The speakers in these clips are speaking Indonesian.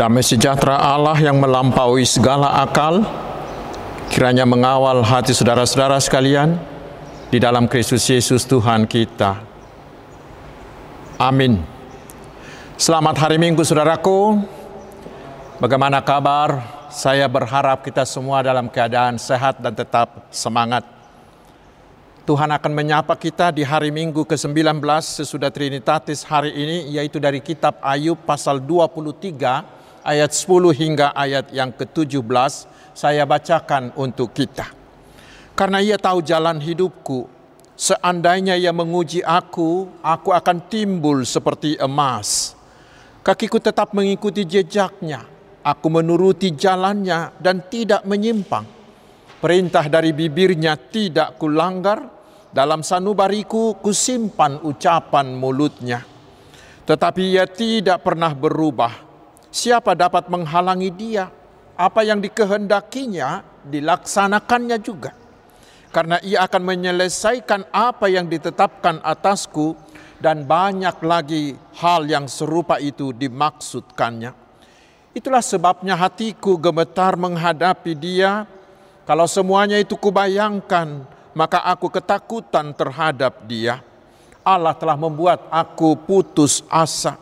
Damai sejahtera Allah yang melampaui segala akal, kiranya mengawal hati saudara-saudara sekalian di dalam Kristus Yesus Tuhan kita. Amin. Selamat hari Minggu saudaraku. Bagaimana kabar? Saya berharap kita semua dalam keadaan sehat dan tetap semangat. Tuhan akan menyapa kita di hari Minggu ke-19 sesudah Trinitatis hari ini yaitu dari kitab Ayub pasal 23 ayat 10 hingga ayat yang ke-17 saya bacakan untuk kita. Karena ia tahu jalan hidupku, seandainya ia menguji aku, aku akan timbul seperti emas. Kakiku tetap mengikuti jejaknya, aku menuruti jalannya dan tidak menyimpang. Perintah dari bibirnya tidak kulanggar, dalam sanubariku kusimpan ucapan mulutnya. Tetapi ia tidak pernah berubah, Siapa dapat menghalangi dia? Apa yang dikehendakinya dilaksanakannya juga. Karena ia akan menyelesaikan apa yang ditetapkan atasku dan banyak lagi hal yang serupa itu dimaksudkannya. Itulah sebabnya hatiku gemetar menghadapi dia. Kalau semuanya itu kubayangkan, maka aku ketakutan terhadap dia. Allah telah membuat aku putus asa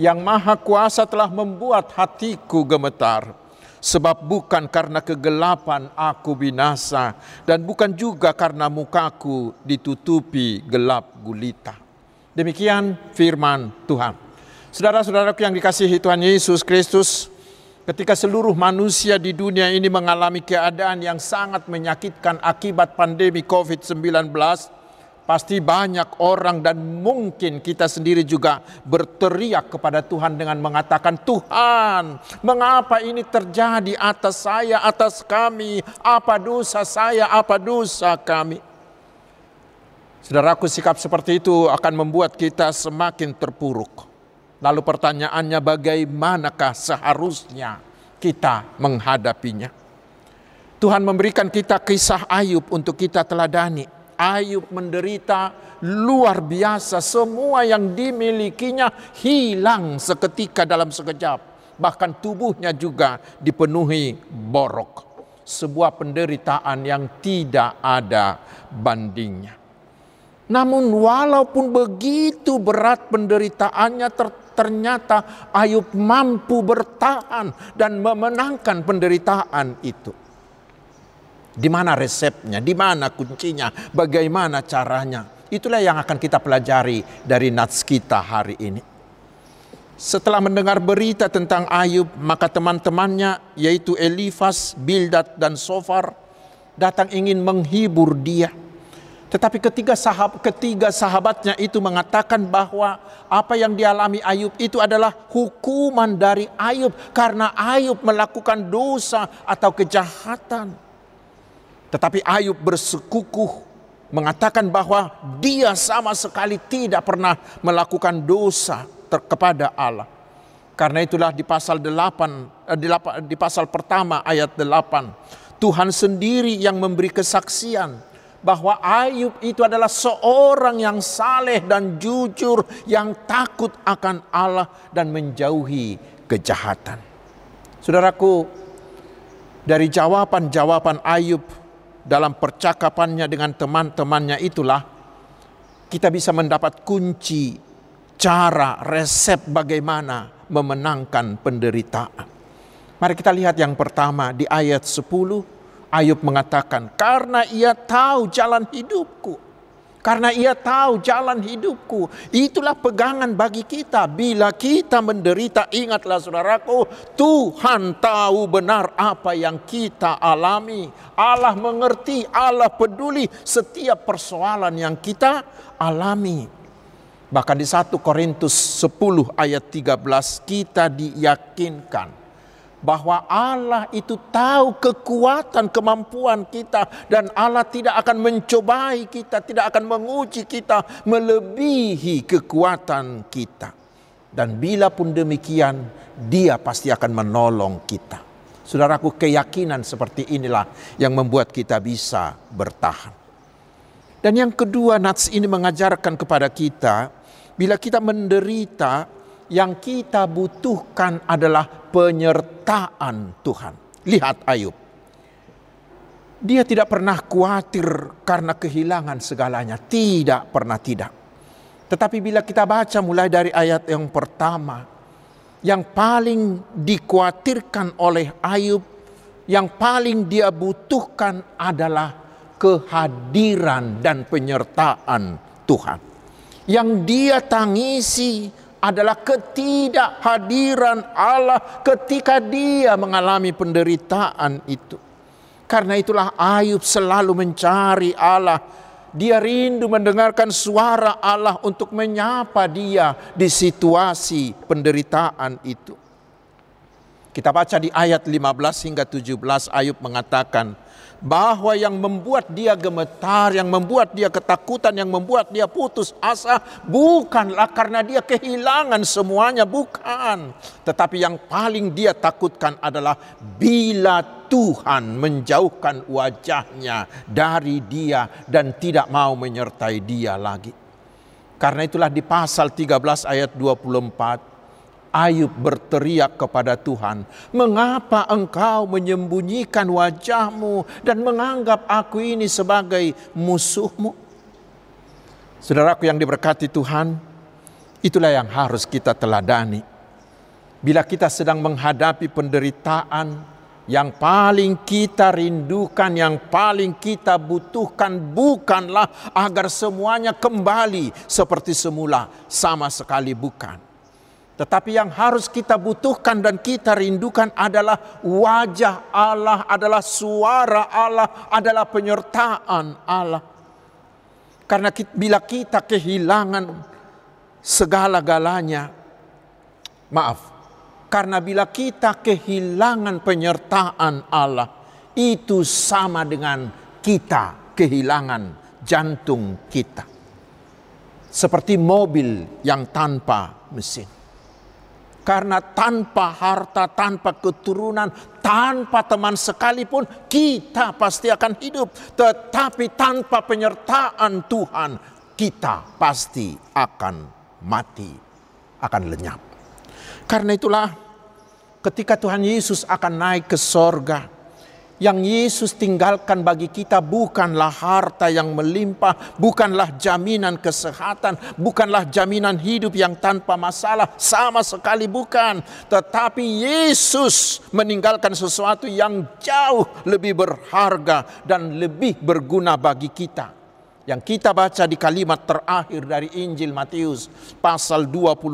yang maha kuasa telah membuat hatiku gemetar. Sebab bukan karena kegelapan aku binasa dan bukan juga karena mukaku ditutupi gelap gulita. Demikian firman Tuhan. Saudara-saudaraku yang dikasihi Tuhan Yesus Kristus, ketika seluruh manusia di dunia ini mengalami keadaan yang sangat menyakitkan akibat pandemi COVID-19, Pasti banyak orang dan mungkin kita sendiri juga berteriak kepada Tuhan dengan mengatakan, "Tuhan, mengapa ini terjadi atas saya, atas kami? Apa dosa saya, apa dosa kami?" Saudaraku, sikap seperti itu akan membuat kita semakin terpuruk. Lalu pertanyaannya, bagaimanakah seharusnya kita menghadapinya? Tuhan memberikan kita kisah Ayub untuk kita teladani Ayub menderita luar biasa. Semua yang dimilikinya hilang seketika dalam sekejap. Bahkan tubuhnya juga dipenuhi borok. Sebuah penderitaan yang tidak ada bandingnya. Namun walaupun begitu berat penderitaannya ternyata Ayub mampu bertahan dan memenangkan penderitaan itu. Di mana resepnya, di mana kuncinya, bagaimana caranya. Itulah yang akan kita pelajari dari nats kita hari ini. Setelah mendengar berita tentang Ayub, maka teman-temannya yaitu Elifas, Bildad dan Sofar datang ingin menghibur dia. Tetapi ketiga, sahab, ketiga sahabatnya itu mengatakan bahwa apa yang dialami Ayub itu adalah hukuman dari Ayub karena Ayub melakukan dosa atau kejahatan. Tetapi Ayub bersekukuh mengatakan bahwa dia sama sekali tidak pernah melakukan dosa kepada Allah. Karena itulah di pasal 8 eh, di pasal pertama ayat 8 Tuhan sendiri yang memberi kesaksian bahwa Ayub itu adalah seorang yang saleh dan jujur yang takut akan Allah dan menjauhi kejahatan. Saudaraku, dari jawaban-jawaban Ayub dalam percakapannya dengan teman-temannya itulah kita bisa mendapat kunci cara resep bagaimana memenangkan penderitaan. Mari kita lihat yang pertama di ayat 10 Ayub mengatakan karena ia tahu jalan hidupku karena ia tahu jalan hidupku. Itulah pegangan bagi kita. Bila kita menderita, ingatlah saudaraku, Tuhan tahu benar apa yang kita alami. Allah mengerti, Allah peduli setiap persoalan yang kita alami. Bahkan di 1 Korintus 10 ayat 13 kita diyakinkan bahwa Allah itu tahu kekuatan kemampuan kita dan Allah tidak akan mencobai kita, tidak akan menguji kita melebihi kekuatan kita. Dan bila pun demikian, Dia pasti akan menolong kita. Saudaraku, keyakinan seperti inilah yang membuat kita bisa bertahan. Dan yang kedua, Nats ini mengajarkan kepada kita, bila kita menderita, yang kita butuhkan adalah penyertaan Tuhan. Lihat Ayub. Dia tidak pernah khawatir karena kehilangan segalanya. Tidak pernah tidak. Tetapi bila kita baca mulai dari ayat yang pertama, yang paling dikhawatirkan oleh Ayub, yang paling dia butuhkan adalah kehadiran dan penyertaan Tuhan. Yang dia tangisi adalah ketidakhadiran Allah ketika dia mengalami penderitaan itu. Karena itulah Ayub selalu mencari Allah. Dia rindu mendengarkan suara Allah untuk menyapa dia di situasi penderitaan itu. Kita baca di ayat 15 hingga 17 Ayub mengatakan, bahwa yang membuat dia gemetar, yang membuat dia ketakutan, yang membuat dia putus asa bukanlah karena dia kehilangan semuanya, bukan. Tetapi yang paling dia takutkan adalah bila Tuhan menjauhkan wajahnya dari dia dan tidak mau menyertai dia lagi. Karena itulah di pasal 13 ayat 24 Ayub berteriak kepada Tuhan, "Mengapa engkau menyembunyikan wajahmu dan menganggap aku ini sebagai musuhmu?" Saudaraku yang diberkati Tuhan, itulah yang harus kita teladani. Bila kita sedang menghadapi penderitaan yang paling kita rindukan, yang paling kita butuhkan bukanlah agar semuanya kembali seperti semula, sama sekali bukan tetapi yang harus kita butuhkan dan kita rindukan adalah wajah Allah, adalah suara Allah, adalah penyertaan Allah. Karena bila kita kehilangan segala-galanya, maaf, karena bila kita kehilangan penyertaan Allah, itu sama dengan kita kehilangan jantung kita. Seperti mobil yang tanpa mesin. Karena tanpa harta, tanpa keturunan, tanpa teman sekalipun kita pasti akan hidup. Tetapi tanpa penyertaan Tuhan kita pasti akan mati, akan lenyap. Karena itulah ketika Tuhan Yesus akan naik ke sorga, yang Yesus tinggalkan bagi kita bukanlah harta yang melimpah, bukanlah jaminan kesehatan, bukanlah jaminan hidup yang tanpa masalah, sama sekali bukan. Tetapi Yesus meninggalkan sesuatu yang jauh lebih berharga dan lebih berguna bagi kita. Yang kita baca di kalimat terakhir dari Injil Matius pasal 28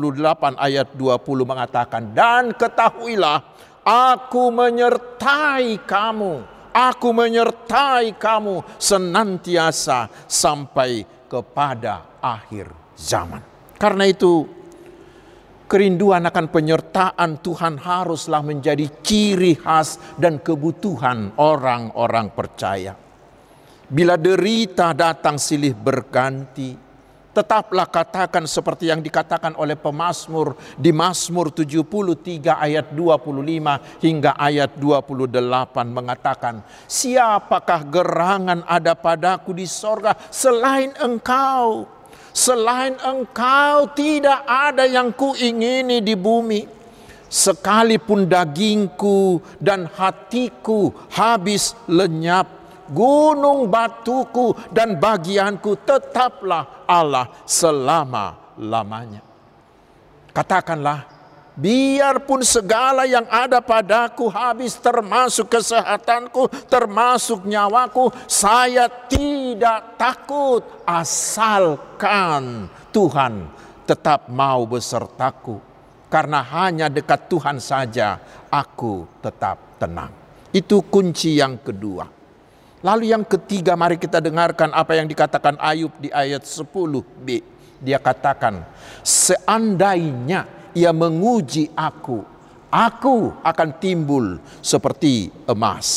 ayat 20 mengatakan dan ketahuilah Aku menyertai kamu, aku menyertai kamu senantiasa sampai kepada akhir zaman. Karena itu, kerinduan akan penyertaan Tuhan haruslah menjadi ciri khas dan kebutuhan orang-orang percaya. Bila derita datang silih berganti, Tetaplah katakan seperti yang dikatakan oleh pemazmur di Mazmur 73 ayat 25 hingga ayat 28 mengatakan, Siapakah gerangan ada padaku di sorga selain engkau? Selain engkau tidak ada yang kuingini di bumi. Sekalipun dagingku dan hatiku habis lenyap, gunung batuku dan bagianku tetaplah Allah selama-lamanya. Katakanlah, biarpun segala yang ada padaku habis termasuk kesehatanku, termasuk nyawaku, saya tidak takut asalkan Tuhan tetap mau besertaku. Karena hanya dekat Tuhan saja aku tetap tenang. Itu kunci yang kedua. Lalu yang ketiga mari kita dengarkan apa yang dikatakan Ayub di ayat 10b. Dia katakan, seandainya ia menguji aku, aku akan timbul seperti emas.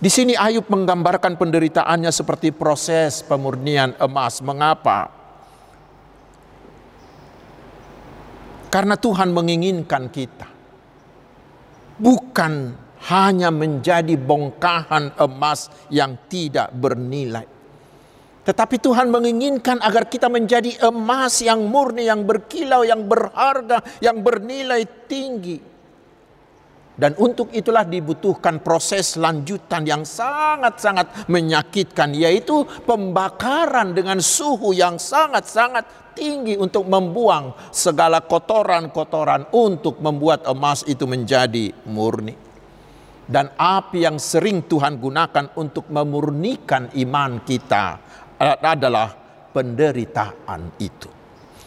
Di sini Ayub menggambarkan penderitaannya seperti proses pemurnian emas. Mengapa? Karena Tuhan menginginkan kita bukan hanya menjadi bongkahan emas yang tidak bernilai. Tetapi Tuhan menginginkan agar kita menjadi emas yang murni, yang berkilau, yang berharga, yang bernilai tinggi. Dan untuk itulah dibutuhkan proses lanjutan yang sangat-sangat menyakitkan, yaitu pembakaran dengan suhu yang sangat-sangat tinggi untuk membuang segala kotoran-kotoran untuk membuat emas itu menjadi murni. Dan api yang sering Tuhan gunakan untuk memurnikan iman kita adalah penderitaan itu.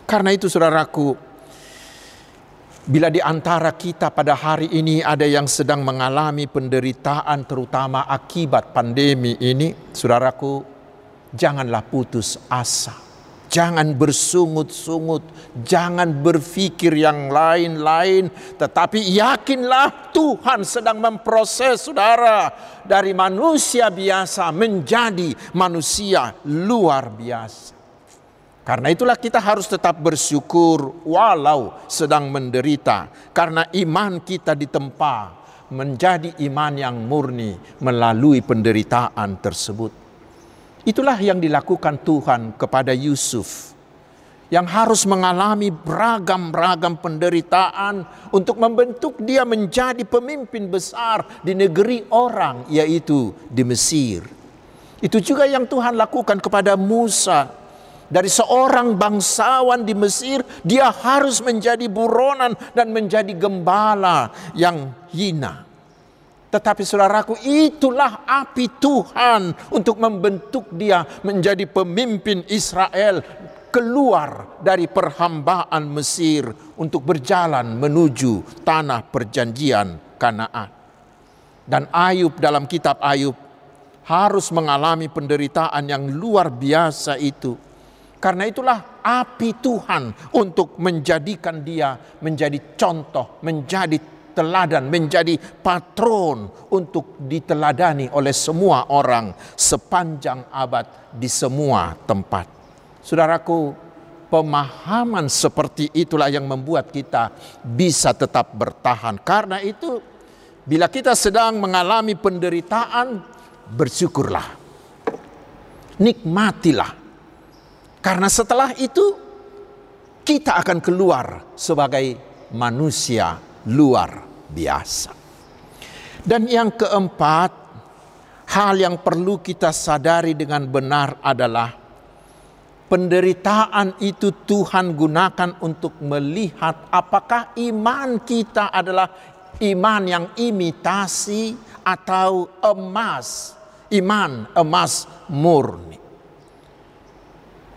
Karena itu saudaraku, Bila di antara kita pada hari ini ada yang sedang mengalami penderitaan terutama akibat pandemi ini, saudaraku, janganlah putus asa. Jangan bersungut-sungut, jangan berpikir yang lain-lain, tetapi yakinlah Tuhan sedang memproses saudara dari manusia biasa menjadi manusia luar biasa. Karena itulah kita harus tetap bersyukur walau sedang menderita. Karena iman kita ditempa menjadi iman yang murni melalui penderitaan tersebut. Itulah yang dilakukan Tuhan kepada Yusuf yang harus mengalami beragam-ragam penderitaan untuk membentuk dia menjadi pemimpin besar di negeri orang yaitu di Mesir. Itu juga yang Tuhan lakukan kepada Musa dari seorang bangsawan di Mesir, dia harus menjadi buronan dan menjadi gembala yang hina. Tetapi saudaraku, itulah api Tuhan untuk membentuk dia menjadi pemimpin Israel keluar dari perhambaan Mesir untuk berjalan menuju tanah perjanjian Kanaan. Dan Ayub dalam kitab Ayub harus mengalami penderitaan yang luar biasa itu karena itulah api Tuhan untuk menjadikan dia menjadi contoh, menjadi teladan, menjadi patron untuk diteladani oleh semua orang sepanjang abad di semua tempat. Saudaraku, pemahaman seperti itulah yang membuat kita bisa tetap bertahan. Karena itu, bila kita sedang mengalami penderitaan, bersyukurlah. Nikmatilah karena setelah itu kita akan keluar sebagai manusia luar biasa. Dan yang keempat, hal yang perlu kita sadari dengan benar adalah penderitaan itu Tuhan gunakan untuk melihat apakah iman kita adalah iman yang imitasi atau emas, iman emas murni.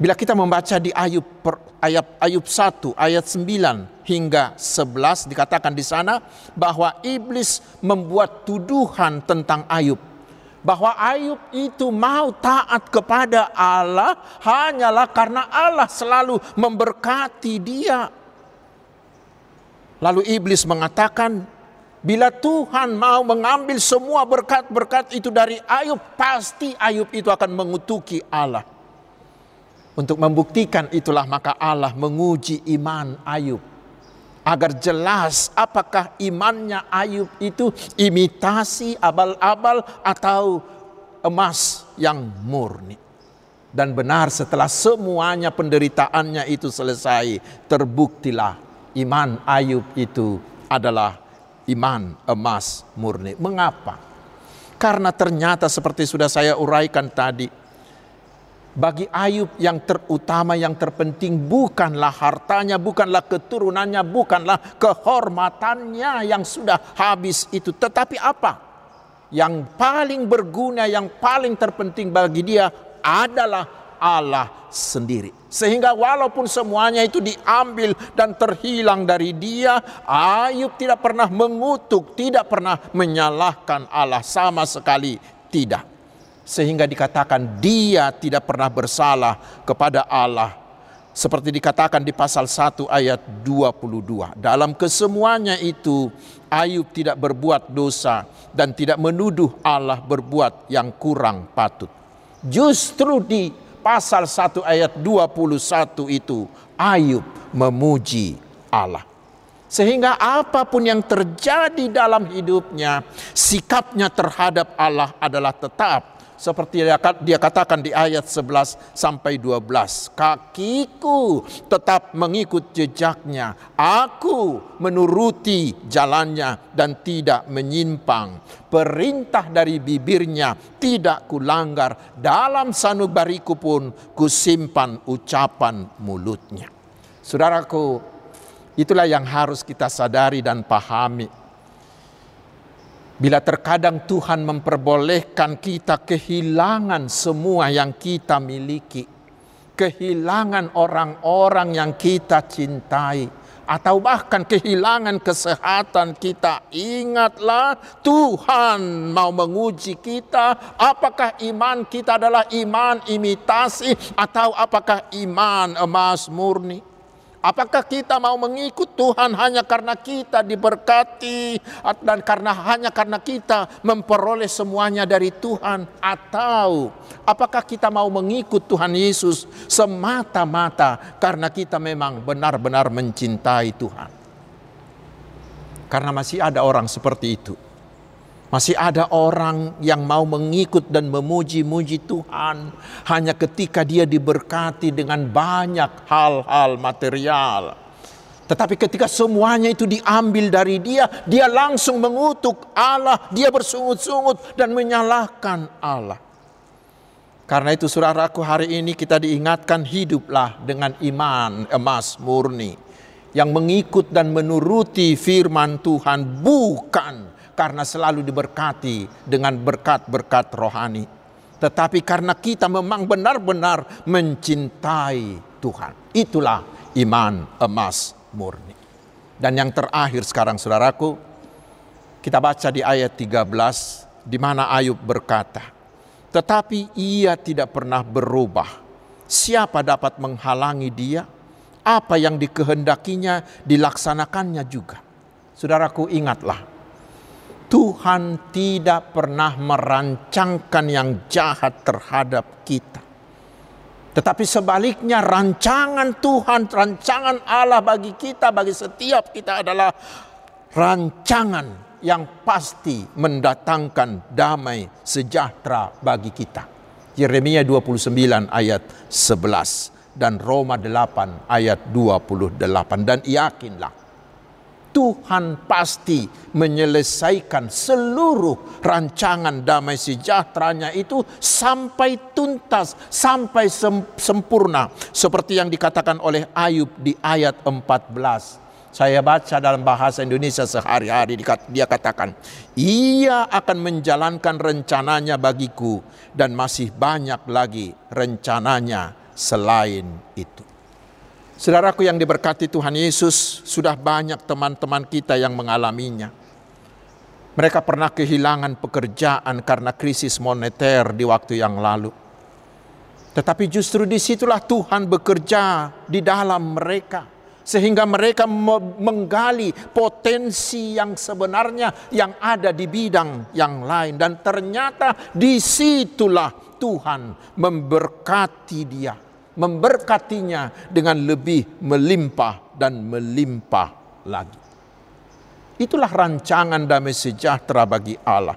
Bila kita membaca di Ayub ayat Ayub 1 ayat 9 hingga 11 dikatakan di sana bahwa iblis membuat tuduhan tentang Ayub bahwa Ayub itu mau taat kepada Allah hanyalah karena Allah selalu memberkati dia. Lalu iblis mengatakan, bila Tuhan mau mengambil semua berkat-berkat itu dari Ayub, pasti Ayub itu akan mengutuki Allah. Untuk membuktikan itulah maka Allah menguji iman Ayub. Agar jelas apakah imannya Ayub itu imitasi abal-abal atau emas yang murni. Dan benar setelah semuanya penderitaannya itu selesai, terbuktilah iman Ayub itu adalah iman emas murni. Mengapa? Karena ternyata seperti sudah saya uraikan tadi, bagi Ayub yang terutama, yang terpenting bukanlah hartanya, bukanlah keturunannya, bukanlah kehormatannya yang sudah habis itu. Tetapi apa? Yang paling berguna, yang paling terpenting bagi dia adalah Allah sendiri. Sehingga walaupun semuanya itu diambil dan terhilang dari dia, Ayub tidak pernah mengutuk, tidak pernah menyalahkan Allah sama sekali, tidak sehingga dikatakan dia tidak pernah bersalah kepada Allah. Seperti dikatakan di pasal 1 ayat 22 dalam kesemuanya itu Ayub tidak berbuat dosa dan tidak menuduh Allah berbuat yang kurang patut. Justru di pasal 1 ayat 21 itu Ayub memuji Allah. Sehingga apa pun yang terjadi dalam hidupnya sikapnya terhadap Allah adalah tetap seperti dia katakan di ayat 11 sampai 12 kakiku tetap mengikut jejaknya. Aku menuruti jalannya dan tidak menyimpang. Perintah dari bibirnya tidak kulanggar. Dalam sanubariku pun kusimpan ucapan mulutnya. Saudaraku itulah yang harus kita sadari dan pahami Bila terkadang Tuhan memperbolehkan kita kehilangan semua yang kita miliki, kehilangan orang-orang yang kita cintai, atau bahkan kehilangan kesehatan kita, ingatlah Tuhan mau menguji kita. Apakah iman kita adalah iman imitasi, atau apakah iman emas murni? Apakah kita mau mengikut Tuhan hanya karena kita diberkati dan karena hanya karena kita memperoleh semuanya dari Tuhan atau apakah kita mau mengikut Tuhan Yesus semata-mata karena kita memang benar-benar mencintai Tuhan? Karena masih ada orang seperti itu. Masih ada orang yang mau mengikut dan memuji-muji Tuhan hanya ketika dia diberkati dengan banyak hal-hal material. Tetapi ketika semuanya itu diambil dari dia, dia langsung mengutuk Allah, dia bersungut-sungut dan menyalahkan Allah. Karena itu saudaraku hari ini kita diingatkan hiduplah dengan iman emas murni. Yang mengikut dan menuruti firman Tuhan bukan karena selalu diberkati dengan berkat-berkat rohani. Tetapi karena kita memang benar-benar mencintai Tuhan. Itulah iman emas murni. Dan yang terakhir sekarang saudaraku, kita baca di ayat 13 di mana Ayub berkata, "Tetapi ia tidak pernah berubah. Siapa dapat menghalangi dia? Apa yang dikehendakinya dilaksanakannya juga." Saudaraku ingatlah, Tuhan tidak pernah merancangkan yang jahat terhadap kita. Tetapi sebaliknya rancangan Tuhan, rancangan Allah bagi kita, bagi setiap kita adalah rancangan yang pasti mendatangkan damai sejahtera bagi kita. Yeremia 29 ayat 11 dan Roma 8 ayat 28 dan yakinlah Tuhan pasti menyelesaikan seluruh rancangan damai sejahteranya itu sampai tuntas, sampai sempurna. Seperti yang dikatakan oleh Ayub di ayat 14. Saya baca dalam bahasa Indonesia sehari-hari dia katakan, ia akan menjalankan rencananya bagiku dan masih banyak lagi rencananya selain itu. Saudaraku yang diberkati Tuhan Yesus, sudah banyak teman-teman kita yang mengalaminya. Mereka pernah kehilangan pekerjaan karena krisis moneter di waktu yang lalu. Tetapi justru di situlah Tuhan bekerja di dalam mereka. Sehingga mereka menggali potensi yang sebenarnya yang ada di bidang yang lain. Dan ternyata di situlah Tuhan memberkati dia memberkatinya dengan lebih melimpah dan melimpah lagi. Itulah rancangan damai sejahtera bagi Allah.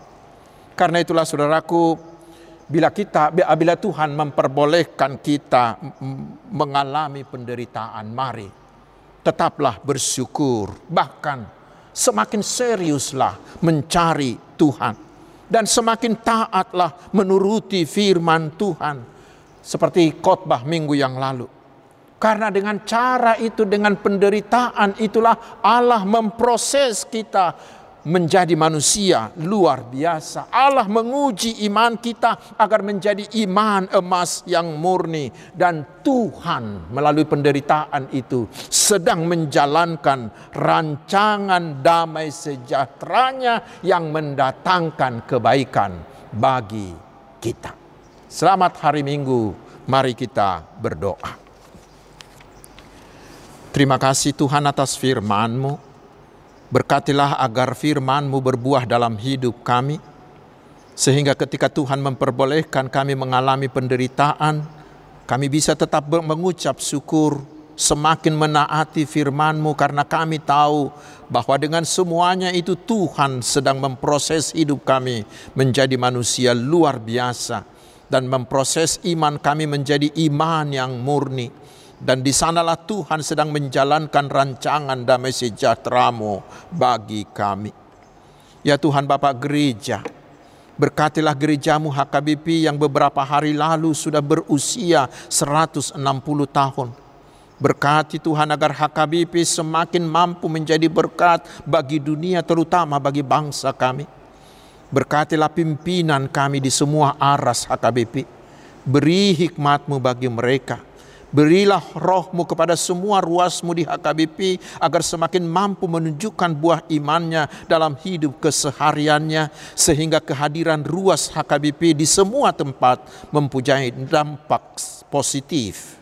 Karena itulah saudaraku, bila kita bila Tuhan memperbolehkan kita mengalami penderitaan, mari tetaplah bersyukur, bahkan semakin seriuslah mencari Tuhan dan semakin taatlah menuruti firman Tuhan seperti khotbah minggu yang lalu. Karena dengan cara itu, dengan penderitaan itulah Allah memproses kita menjadi manusia luar biasa. Allah menguji iman kita agar menjadi iman emas yang murni. Dan Tuhan melalui penderitaan itu sedang menjalankan rancangan damai sejahteranya yang mendatangkan kebaikan bagi kita. Selamat hari Minggu, mari kita berdoa. Terima kasih Tuhan atas firman-Mu. Berkatilah agar firman-Mu berbuah dalam hidup kami. Sehingga ketika Tuhan memperbolehkan kami mengalami penderitaan, kami bisa tetap mengucap syukur semakin menaati firman-Mu karena kami tahu bahwa dengan semuanya itu Tuhan sedang memproses hidup kami menjadi manusia luar biasa dan memproses iman kami menjadi iman yang murni. Dan di sanalah Tuhan sedang menjalankan rancangan damai sejahteramu bagi kami. Ya Tuhan Bapak Gereja, berkatilah gerejamu HKBP yang beberapa hari lalu sudah berusia 160 tahun. Berkati Tuhan agar HKBP semakin mampu menjadi berkat bagi dunia terutama bagi bangsa kami. Berkatilah pimpinan kami di semua aras HKBP. Beri hikmatmu bagi mereka. Berilah rohmu kepada semua ruasmu di HKBP agar semakin mampu menunjukkan buah imannya dalam hidup kesehariannya sehingga kehadiran ruas HKBP di semua tempat mempunyai dampak positif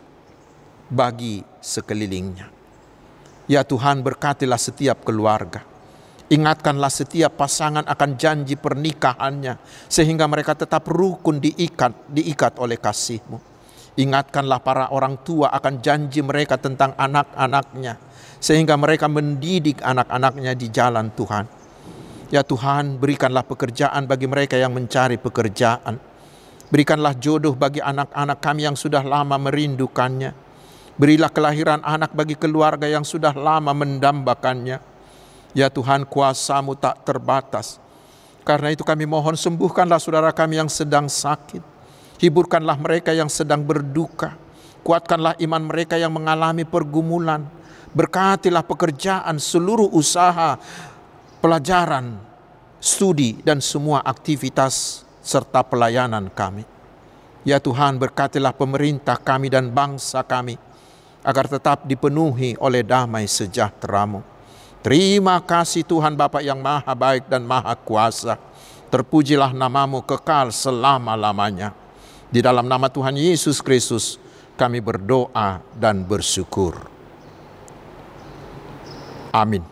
bagi sekelilingnya. Ya Tuhan berkatilah setiap keluarga Ingatkanlah setiap pasangan akan janji pernikahannya sehingga mereka tetap rukun diikat diikat oleh kasihmu. Ingatkanlah para orang tua akan janji mereka tentang anak-anaknya sehingga mereka mendidik anak-anaknya di jalan Tuhan. Ya Tuhan, berikanlah pekerjaan bagi mereka yang mencari pekerjaan. Berikanlah jodoh bagi anak-anak kami yang sudah lama merindukannya. Berilah kelahiran anak bagi keluarga yang sudah lama mendambakannya. Ya Tuhan kuasamu tak terbatas. Karena itu kami mohon sembuhkanlah saudara kami yang sedang sakit. Hiburkanlah mereka yang sedang berduka. Kuatkanlah iman mereka yang mengalami pergumulan. Berkatilah pekerjaan, seluruh usaha, pelajaran, studi, dan semua aktivitas serta pelayanan kami. Ya Tuhan berkatilah pemerintah kami dan bangsa kami agar tetap dipenuhi oleh damai sejahteramu. Terima kasih Tuhan Bapa yang maha baik dan maha kuasa. Terpujilah namamu kekal selama-lamanya. Di dalam nama Tuhan Yesus Kristus kami berdoa dan bersyukur. Amin.